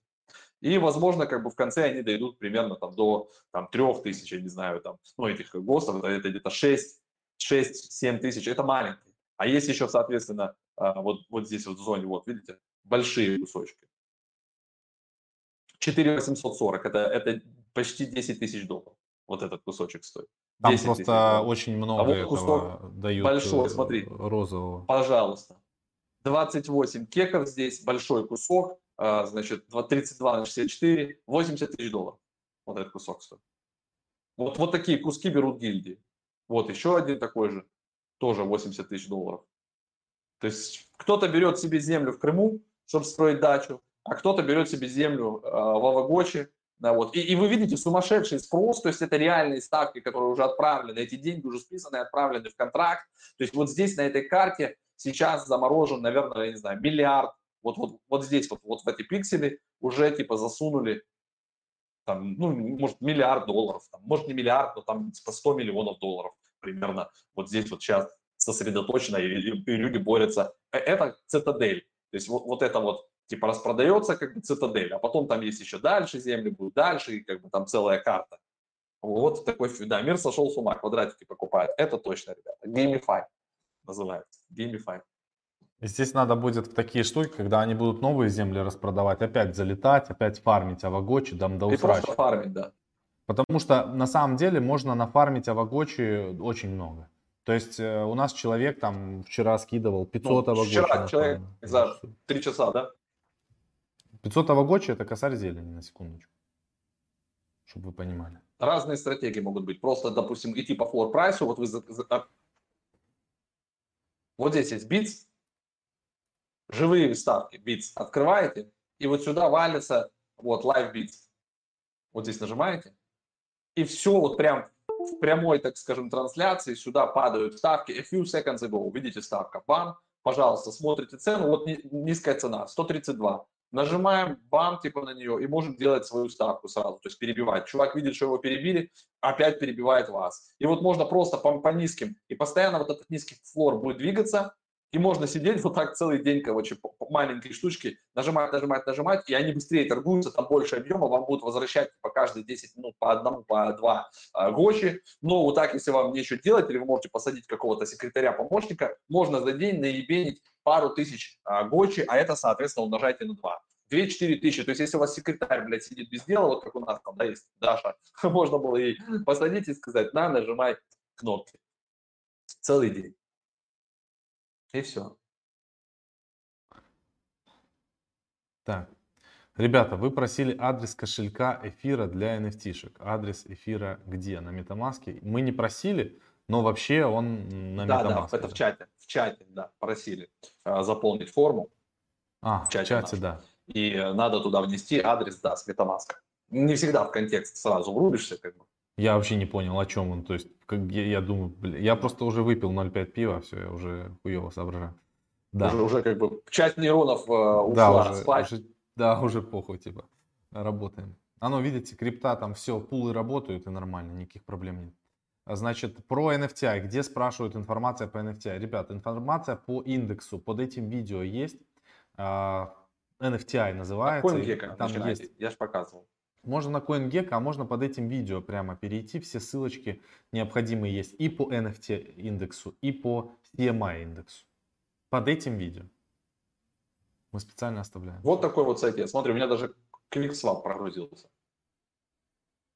И, возможно, как бы в конце они дойдут примерно там до там, 3 тысяч, я не знаю, там, ну, этих ГОСТов, это, где-то 6, 6-7 тысяч, это маленькие. А есть еще, соответственно, а, вот, вот здесь вот в зоне, вот, видите, большие кусочки. 4840, это, это почти 10 тысяч долларов. Вот этот кусочек стоит. Там просто тысяч, очень много а вот этого дают большой, смотри, розового. Пожалуйста. 28 кеков здесь, большой кусок, а, значит, 32 на 64, 80 тысяч долларов. Вот этот кусок стоит. Вот, вот такие куски берут гильдии. Вот еще один такой же, тоже 80 тысяч долларов. То есть кто-то берет себе землю в Крыму, чтобы строить дачу, а кто-то берет себе землю э, в Авагочи, да, вот. и, и вы видите сумасшедший спрос, то есть это реальные ставки, которые уже отправлены, эти деньги уже списаны, отправлены в контракт. То есть вот здесь на этой карте сейчас заморожен, наверное, я не знаю, миллиард. Вот, вот, вот здесь, вот, вот в эти пиксели уже типа засунули там, ну, может, миллиард долларов, там, может, не миллиард, но там типа 100 миллионов долларов примерно вот здесь вот сейчас сосредоточено, и, и, и люди борются. Э, это цитадель. То есть вот, вот это вот типа распродается как бы цитадель, а потом там есть еще дальше земли, будет дальше, и как бы там целая карта. Вот такой, да, мир сошел с ума, квадратики покупает. Это точно, ребята. Gamify называется. Gamify. И здесь надо будет в такие штуки, когда они будут новые земли распродавать, опять залетать, опять фармить авагочи, дам до И просто фармить, да. Потому что на самом деле можно нафармить авагочи очень много. То есть э, у нас человек там вчера скидывал 500 ну, авагочи. Вчера человек за 3 часа, да? 500 Авагочи это косарь зелени, на секундочку. Чтобы вы понимали. Разные стратегии могут быть. Просто, допустим, идти по флор прайсу. Вот вы за, за, а, вот здесь есть битс, живые ставки, битс, открываете, и вот сюда валится вот live битс. Вот здесь нажимаете, и все вот прям в прямой, так скажем, трансляции сюда падают ставки. A few seconds ago, видите ставка, бам, пожалуйста, смотрите цену, вот низкая цена, 132 нажимаем бам, типа на нее, и можем делать свою ставку сразу, то есть перебивать. Чувак видит, что его перебили, опять перебивает вас. И вот можно просто по, по низким, и постоянно вот этот низкий флор будет двигаться, и можно сидеть вот так целый день, короче, маленькой штучке, нажимать, нажимать, нажимать, и они быстрее торгуются, там больше объема, вам будут возвращать по каждые 10 минут по одному, по два э, гочи. Но вот так, если вам нечего делать, или вы можете посадить какого-то секретаря-помощника, можно за день наебенить пару тысяч а, гочи, а это, соответственно, умножайте на 2. 2-4 тысячи. То есть, если у вас секретарь, блядь, сидит без дела, вот как у нас там, да, есть Даша, [LAUGHS] можно было ей посадить и сказать, на, нажимай кнопки. Целый день. И все. Так. Ребята, вы просили адрес кошелька эфира для NFT-шек. Адрес эфира где? На MetaMask? Мы не просили, но вообще он на Да, MetaMask. да, это в чате. В чате, да, просили э, заполнить форму. А, в чате чате, нашем. да. И э, надо туда внести адрес, да, с MetaMask. Не всегда в контекст сразу врубишься, как бы. Я вообще не понял, о чем он. То есть, как я, я думаю, бля, я просто уже выпил 0,5 пива, все, я уже хуево соображаю. Да, Уже, уже как бы часть нейронов э, да, ушла уже, спать. уже- да, уже похуй, типа, работаем. Оно, видите, крипта, там все, пулы работают и нормально, никаких проблем нет. А Значит, про NFTI. Где спрашивают информация по NFTI? Ребят, информация по индексу под этим видео есть. А, NFTI На называется. CoinGecko Там начинайте. есть Я же показывал. Можно на CoinGecko, а можно под этим видео прямо перейти. Все ссылочки необходимые есть и по NFT индексу, и по CMI индексу. Под этим видео. Мы специально оставляем. Вот такой вот сайт. есть. Смотри, у меня даже QuickSwap прогрузился.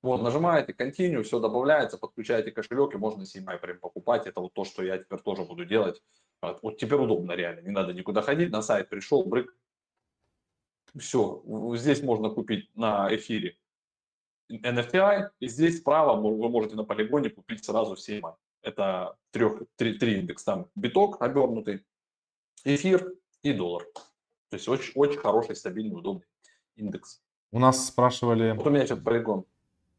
Вот, нажимаете Continue, все добавляется, подключаете кошелек, и можно CMI прям покупать. Это вот то, что я теперь тоже буду делать. А, Вот теперь удобно реально, не надо никуда ходить, на сайт пришел, брык. Все, здесь можно купить на эфире NFTI, и здесь справа вы можете на полигоне купить сразу CMI. Это трех, три, три индекс, там биток обернутый, эфир и доллар. То есть очень, очень хороший, стабильный, удобный индекс. У нас спрашивали... Вот у меня сейчас полигон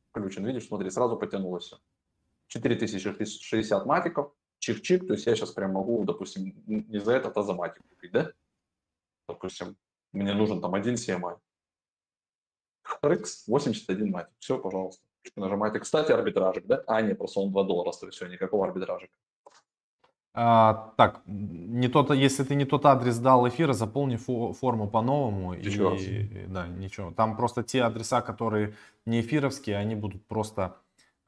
включен, видишь, смотри, сразу потянулось все. 4060 матиков, чих-чих, то есть я сейчас прям могу, допустим, не за этот, а за матик купить, да? Допустим, мне нужен там один CMI. RX 81 матик, все, пожалуйста. Нажимаете. Кстати, арбитражик, да? А, нет, просто он 2 доллара стоит, все, никакого арбитражика. а, так, не тот, если ты не тот адрес дал эфира, заполни фо- форму по-новому. Еще раз. И, да, ничего. Там просто те адреса, которые не эфировские, они будут просто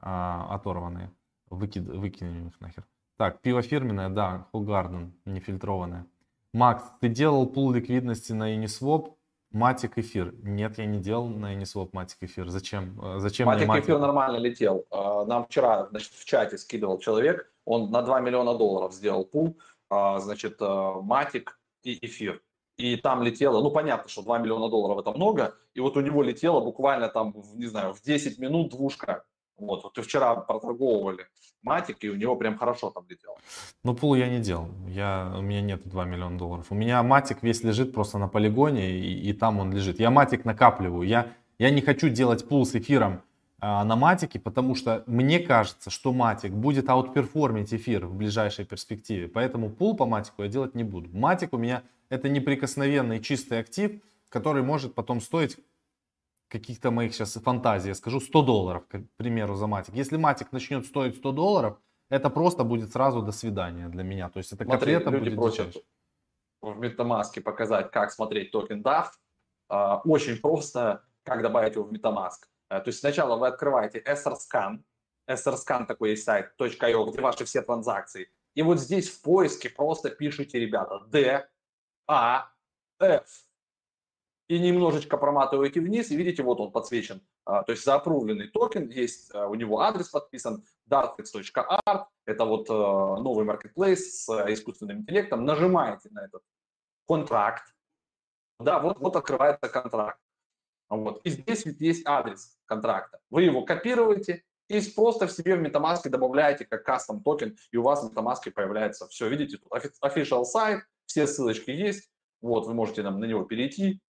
а, оторванные. Выкид, выкинем их нахер. Так, пиво фирменное, да, Хогарден, нефильтрованное. Макс, ты делал пул ликвидности на Uniswap, Матик эфир. Нет, я не делал на Uniswap Матик эфир. Зачем? Э, Зачем Матик Матик? эфир нормально летел. А, Нам вчера, значит, в чате скидывал человек, он на 2 миллиона долларов сделал пул, а, значит, Матик и эфир. И там летело, ну понятно, что 2 миллиона долларов это много, и вот у него летело буквально там, не знаю, в 10 минут двушка. Вот, вот и вчера проторговывали Матик, и у него прям хорошо там летело. Ну, пул я не делал. Я, у меня нет 2 миллиона долларов. У меня матик весь лежит просто на полигоне, и, и там он лежит. Я матик накапливаю. Я, я не хочу делать пул с эфиром а, на Matic е, потому что мне кажется, что Matic будет outperform ить эфир в ближайшей перспективе. Поэтому пул по Matic у я делать не буду. Matic у меня это неприкосновенный чистый актив, который может потом стоить каких-то моих сейчас фантазий, я скажу 100 долларов, к примеру, за Matic. Если Matic начнет стоить 100 долларов, это просто будет сразу до свидания для меня. То есть это Смотри, котлета люди будет просят дичайше. в MetaMask показать, как смотреть токен DAFT. А, Очень просто, как добавить его в MetaMask. А, То есть сначала вы открываете Etherscan, Etherscan такой есть сайт, .io, где ваши все транзакции. И вот здесь в поиске просто пишите, ребята, D, A, F. И немножечко проматываете вниз, и видите, вот он подсвечен. А, То есть заапрувленный токен, есть а, у него адрес подписан, dartfix.art, это вот э, новый marketplace с э, искусственным интеллектом. Нажимаете на этот контракт, да, вот, вот открывается контракт. Вот. И здесь ведь есть адрес контракта. Вы его копируете и просто в себе в MetaMask добавляете как кастом токен, и у вас в MetaMask появляется все. Видите, тут official сайт, все ссылочки есть. Вот, вы можете там, на него перейти.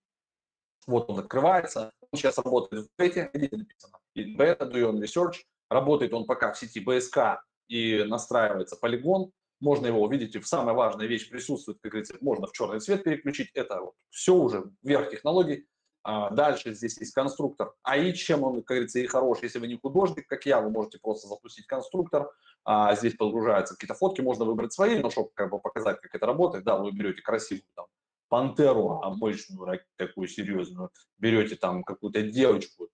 Вот он открывается. Он сейчас работает в бете, видите, написано. И бета, do your research. Работает он пока в сети BSK и настраивается полигон. Можно его, видите, в самая важная вещь присутствует, как говорится, можно в черный цвет переключить. Это вот все уже верх технологий. А, Дальше здесь есть конструктор АИ, чем он, как говорится, и хорош. Если вы не художник, как я, вы можете просто запустить конструктор. А Здесь подгружаются какие-то фотки, можно выбрать свои, но чтобы как бы показать, как это работает, да, вы берете красивую там пантеру обычную, ра- такую серьезную, берете там какую-то девочку,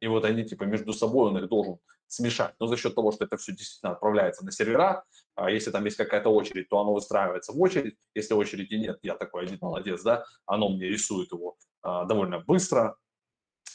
и вот они типа между собой, он их должен смешать. Но за счет того, что это все действительно отправляется на сервера, а если там есть какая-то очередь, то оно выстраивается в очередь. Если очереди нет, я такой один молодец, да, оно мне рисует его а, довольно быстро.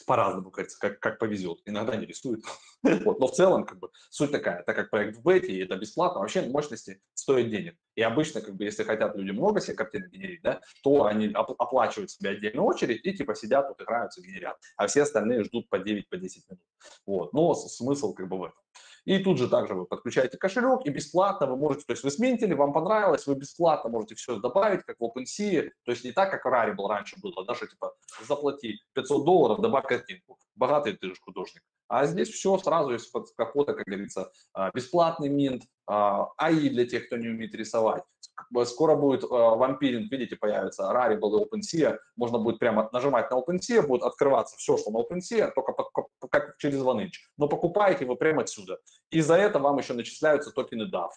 По-разному, кажется, как, как повезет. Иногда не рисуют. [LAUGHS] вот. Но в целом, как бы, суть такая, так как проект в бете, и это бесплатно, вообще мощности стоят денег. И обычно, как бы, если хотят люди много себе картин генерить, да, то они оп- оплачивают себе отдельную очередь и типа сидят, вот играются, генерят. А все остальные ждут по 9-10 по минут. Вот. Но смысл как бы в этом. И тут же также вы подключаете кошелек и бесплатно вы можете, то есть вы сменили, вам понравилось, вы бесплатно можете все добавить, как в OpenSea, то есть не так, как в Rarible раньше было, даже типа заплати 500 долларов, добавь картинку. Богатый ты же художник. А здесь все сразу из под капота, как говорится, а, бесплатный минт, а, для тех, кто не умеет рисовать. Скоро будет а, вампиринг, видите, появится Rarible и OpenSea. Можно будет прямо нажимать на OpenSea, будет открываться все, что на OpenSea, только как через OneInch. Но покупаете вы прямо отсюда. И за это вам еще начисляются токены DAF.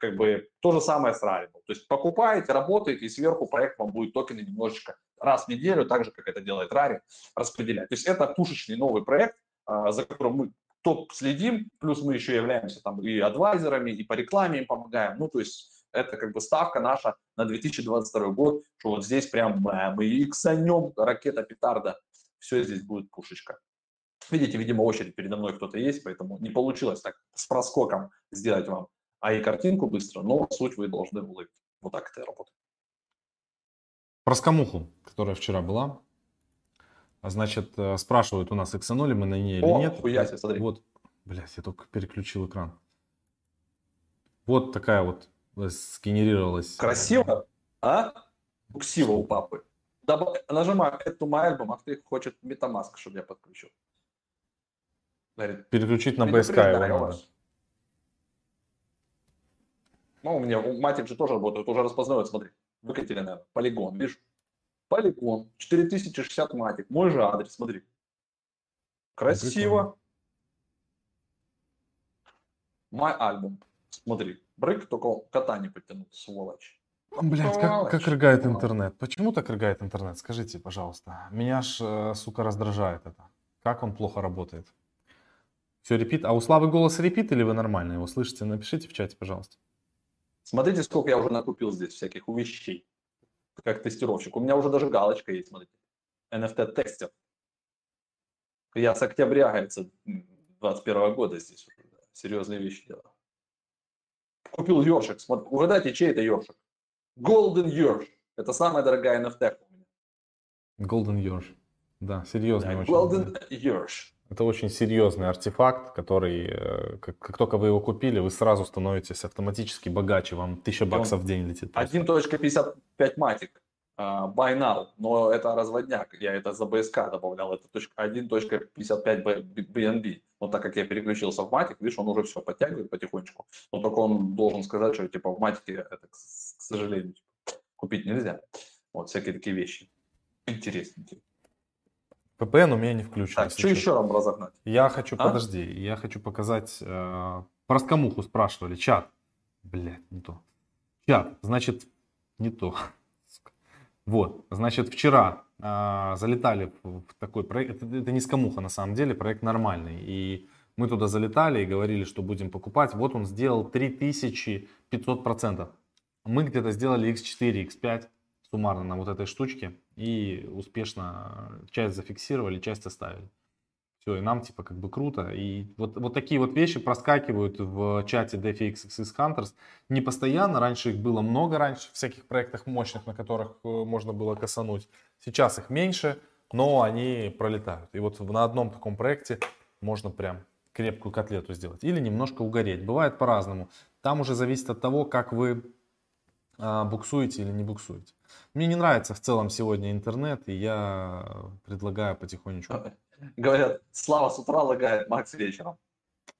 Как бы то же самое с Rarible. То есть покупаете, работаете, и сверху проект вам будет токены немножечко раз в неделю, так же, как это делает Rari, распределять. То есть это пушечный новый проект, а, за которым мы топ следим, плюс мы еще являемся там и адвайзерами, и по рекламе им помогаем. Ну, то есть это как бы ставка наша на 2022 год, что вот здесь прям мы иксанем, ракета петарда, все здесь будет пушечка. Видите, видимо, очередь передо мной кто-то есть, поэтому не получилось так с проскоком сделать вам а и картинку быстро, но суть вы должны уловить. Вот так это работает. Про скамуху, которая вчера была, а значит, э, спрашивают у нас эксанули мы на ней или О, нет. Хуя себе, смотри. Вот, блядь, я только переключил экран. Вот такая вот сгенерировалась. Красиво, а? Буксиво у папы. Доб... Нажимаю эту album, а ты хочет MetaMask, чтобы я подключил. Говорит, Переключить на BSK его надо. Ну, у меня у Матик же тоже работает, уже распознает, смотри. Выкатили, наверное, полигон, видишь? Полигон, 4060 матик, мой же адрес, смотри. Красиво. Мой альбом. Смотри, брык, только кота не подтянул, сволочь. Блять, как, как рыгает интернет? Почему так рыгает интернет? Скажите, пожалуйста. Меня ж, э, сука, раздражает это. Как он плохо работает? Все репит. А у Славы голос репит или вы нормально его слышите? Напишите в чате, пожалуйста. Смотрите, сколько я уже накупил здесь всяких вещей как тестировщик. У меня уже даже галочка есть, смотрите. NFT тестер. Я с октября, говорится, 21 года здесь уже, серьезные вещи делаю. Купил ёршик. Смотри, угадайте, чей это ёршик? Golden Yorsh. Это самая дорогая NFT у меня. Golden Yorsh. Да, серьезный да, очень. Golden Yorsh. Это очень серьезный артефакт, который, э, как, как только вы его купили, вы сразу становитесь автоматически богаче, вам 1000 баксов в день летит. 1.55 матик, buy now, но это разводняк, я это за BSK добавлял, это 1.55 BNB, но так как я переключился в матик, видишь, он уже все подтягивает потихонечку, но только он должен сказать, что типа в матике это, к, сожалению, купить нельзя, вот всякие такие вещи интересненькие. VPN у меня не включен. Так, что еще вам разогнать? Я хочу, а? подожди, я хочу показать, э, про скамуху спрашивали, чат. Блядь, не то. Чат, значит, не то. Вот, значит, вчера э, залетали в такой проект, это, это не скамуха на самом деле, проект нормальный. И мы туда залетали и говорили, что будем покупать. Вот он сделал 3500%. Мы где-то сделали x4, x5 суммарно на вот этой штучке и успешно часть зафиксировали, часть оставили. Все, и нам типа как бы круто. И вот, вот такие вот вещи проскакивают в чате DeFi XXX Hunters не постоянно. Раньше их было много, раньше всяких проектах мощных, на которых э, можно было косануть. Сейчас их меньше, но они пролетают. И вот на одном таком проекте можно прям крепкую котлету сделать. Или немножко угореть. Бывает по-разному. Там уже зависит от того, как вы а, буксуете или не буксуете. Мне не нравится в целом сегодня интернет, и я предлагаю потихонечку. Говорят, Слава с утра лагает, Макс вечером.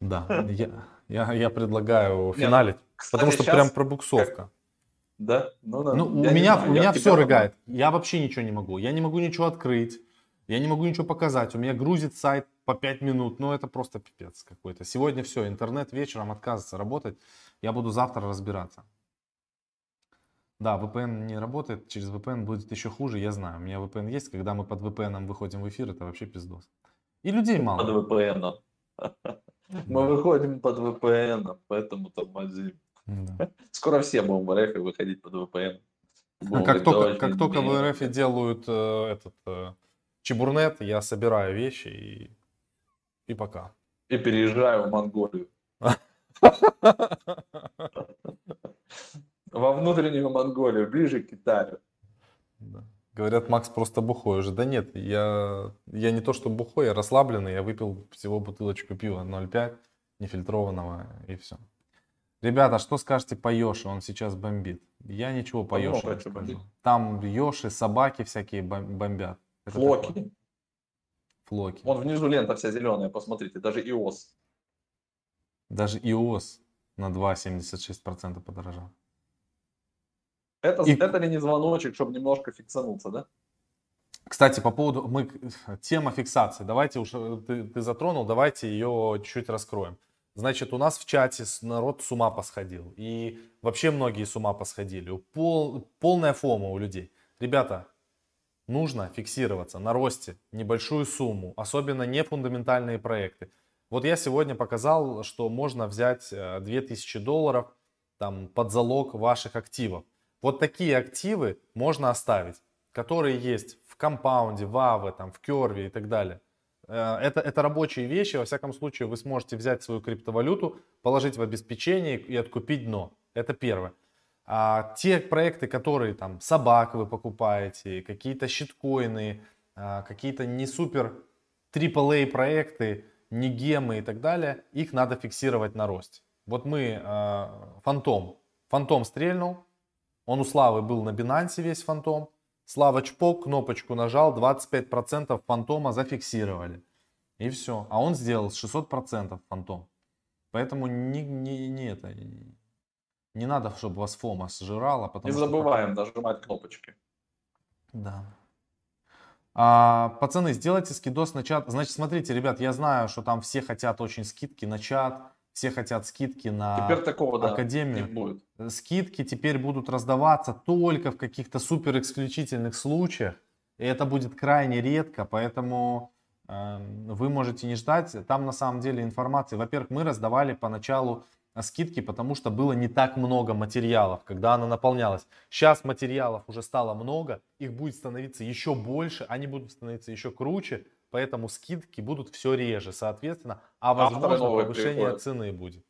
Да, [LAUGHS] я, я, я предлагаю финалить, Нет, потому что прям пробуксовка. Как? Да? Ну, да. ну у меня, знаю, у меня все рыгает. Я вообще ничего не могу. Я не могу ничего открыть. Я не могу ничего показать. У меня грузит сайт по 5 минут. Ну, это просто пипец какой-то. Сегодня все, интернет вечером отказывается работать. Я буду завтра разбираться. Да, VPN не работает, через VPN будет еще хуже, я знаю. У меня VPN есть, когда мы под VPN выходим в эфир, это вообще пиздос. И людей мало. Под VPN. [LAUGHS] Мы выходим под VPN, поэтому тормозим. Да. [LAUGHS] Скоро все будем в РФ выходить под VPN. Будем как только, как только в РФ делают э, этот э, Чебурнет, я собираю вещи и, и пока. И переезжаю в Монголию. [LAUGHS] Во внутреннюю Монголию, ближе к Китаю. Да. Говорят, Макс просто бухой уже. Да нет, я, я не то что бухой, я расслабленный. Я выпил всего бутылочку пива 0,5 нефильтрованного и все. Ребята, что скажете по Йоши? Он сейчас бомбит. Я ничего по Йоши не скажу. Там Йоши, собаки всякие бомбят. Это Флоки. Такое. Флоки. Вон внизу лента вся зеленая, посмотрите, даже ИОС. Даже ИОС на 2,76% подорожал. Это, И... это ли не звоночек, чтобы немножко фиксануться, да? Кстати, по поводу мы, тема фиксации. Давайте уж э, ты, ты затронул, давайте ее чуть-чуть раскроем. Значит, у нас в чате народ с ума посходил. И вообще многие с ума посходили. Пол, полная фома у людей. Ребята, нужно фиксироваться на росте небольшую сумму, особенно не фундаментальные проекты. Вот я сегодня показал, что можно взять 2000 э, долларов там, под залог ваших активов. Вот такие активы можно оставить, которые есть в компаунде, в АВе, там, в Керве и так далее. Э, это, это рабочие вещи, во всяком случае вы сможете взять свою криптовалюту, положить в обеспечение и откупить дно. Это первое. А те проекты, которые там собак вы покупаете, какие-то щиткоины, а, какие-то не супер AAA проекты, не гемы и так далее, их надо фиксировать на росте. Вот мы, а, фантом, фантом стрельнул, он у Славы был на Binance весь фантом. Слава чпок, кнопочку нажал, 25% фантома зафиксировали. И все. А он сделал 600% фантом. Поэтому не, не, не это, не надо, чтобы вас фома сжирала. Потому не забываем что... нажимать кнопочки. Да. А, пацаны, сделайте скидос на чат. Значит, смотрите, ребят, я знаю, что там все хотят очень скидки на чат все хотят скидки на теперь такого, академию. Да, будет. Скидки теперь будут раздаваться только в каких-то супер исключительных случаях. И это будет крайне редко, поэтому э, вы можете не ждать. Там на самом деле информации. Во-первых, мы раздавали поначалу скидки, потому что было не так много материалов, когда она наполнялась. Сейчас материалов уже стало много, их будет становиться еще больше, они будут становиться еще круче, поэтому скидки будут все реже, соответственно, а возможно повышение приходят. цены будет.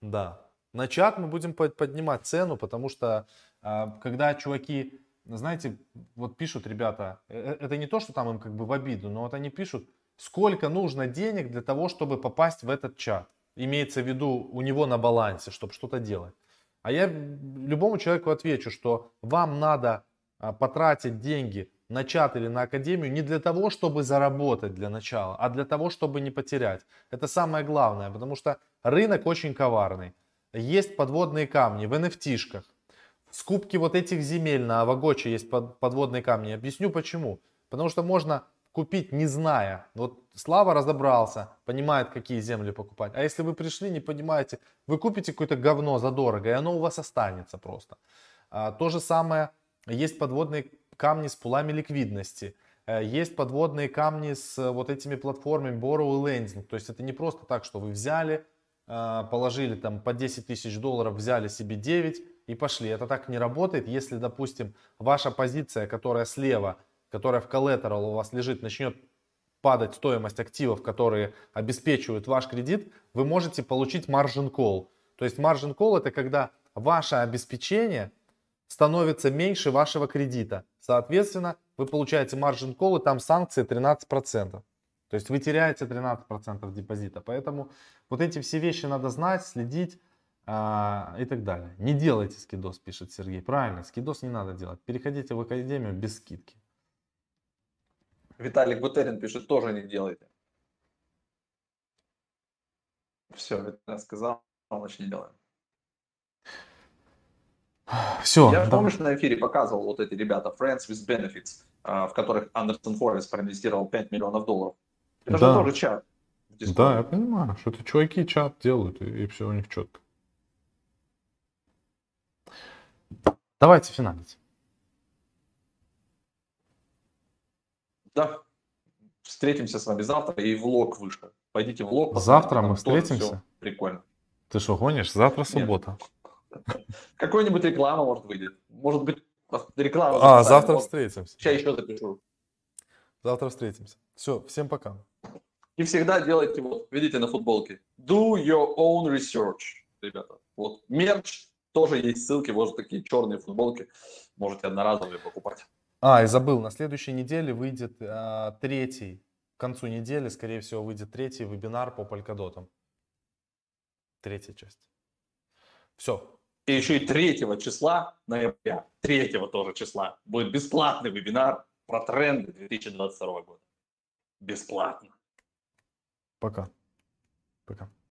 Да. На чат мы будем поднимать цену, потому что а, когда чуваки, знаете, вот пишут ребята, э, э, это не то, что там им как бы в обиду, но вот они пишут, сколько нужно денег для того, чтобы попасть в этот чат. Имеется в виду у него на балансе, чтобы что-то делать. А я любому человеку отвечу, что вам надо а, потратить деньги на чат или на академию не для того, чтобы заработать для начала, а для того, чтобы не потерять. Это самое главное, потому что рынок очень коварный. Есть подводные камни в NFT-шках. В скупке вот этих земель на Авагоче есть под, подводные камни. Объясню почему. Потому что можно купить не зная. Вот Слава разобрался, понимает, какие земли покупать. А если вы пришли, не понимаете, вы купите какое-то говно задорого, и оно у вас останется просто. А, то же самое, есть подводные камни с пулами ликвидности. Э, есть подводные камни с э, вот этими платформами Borrow и Lending. То есть это не просто так, что вы взяли, э, положили там по 10 тысяч долларов, взяли себе 9 и пошли. Это так не работает. Если, допустим, ваша позиция, которая слева, которая в collateral у вас лежит, начнет падать стоимость активов, которые обеспечивают ваш кредит, вы можете получить margin call. То есть margin call это когда ваше обеспечение становится меньше вашего кредита. Соответственно, вы получаете margin call, и там санкции 13%. То есть вы теряете 13% депозита. Поэтому вот эти все вещи надо знать, следить а, и так далее. Не делайте скидос, пишет Сергей. Правильно, скидос не надо делать. Переходите в академию без скидки. Виталик Бутерин пишет, тоже не делайте. Все, Виталий сказал, значит не делаем. Все. Я да. помнишь, на эфире показывал вот эти ребята, Friends with Benefits, а, в которых Андерсон Форес проинвестировал 5 миллионов долларов. Это да. же тоже чат. Да, я понимаю, что это чуваки чат делают, и, и все у них четко. Давайте финалить. Да. Встретимся с вами завтра, и влог вышел. Пойдите в влог. Завтра мы встретимся? Прикольно. Ты что, гонишь? Завтра суббота. Нет. Какой-нибудь реклама, может, выйдет. Может быть, реклама. А, завтра встретимся. Сейчас еще запишу. Завтра встретимся. Все, всем пока. И всегда делайте, вот, видите на футболке, do your own research, ребята. Вот, мерч, тоже есть ссылки, вот такие черные футболки, можете одноразовые покупать. А, и забыл, на следующей неделе выйдет а, третий, к концу недели, скорее всего, выйдет третий вебинар по полькодотам. Третья часть. Все. И еще и 3 числа ноября, 3 тоже числа, будет бесплатный вебинар про тренды 2022 года. Бесплатно. Пока. Пока.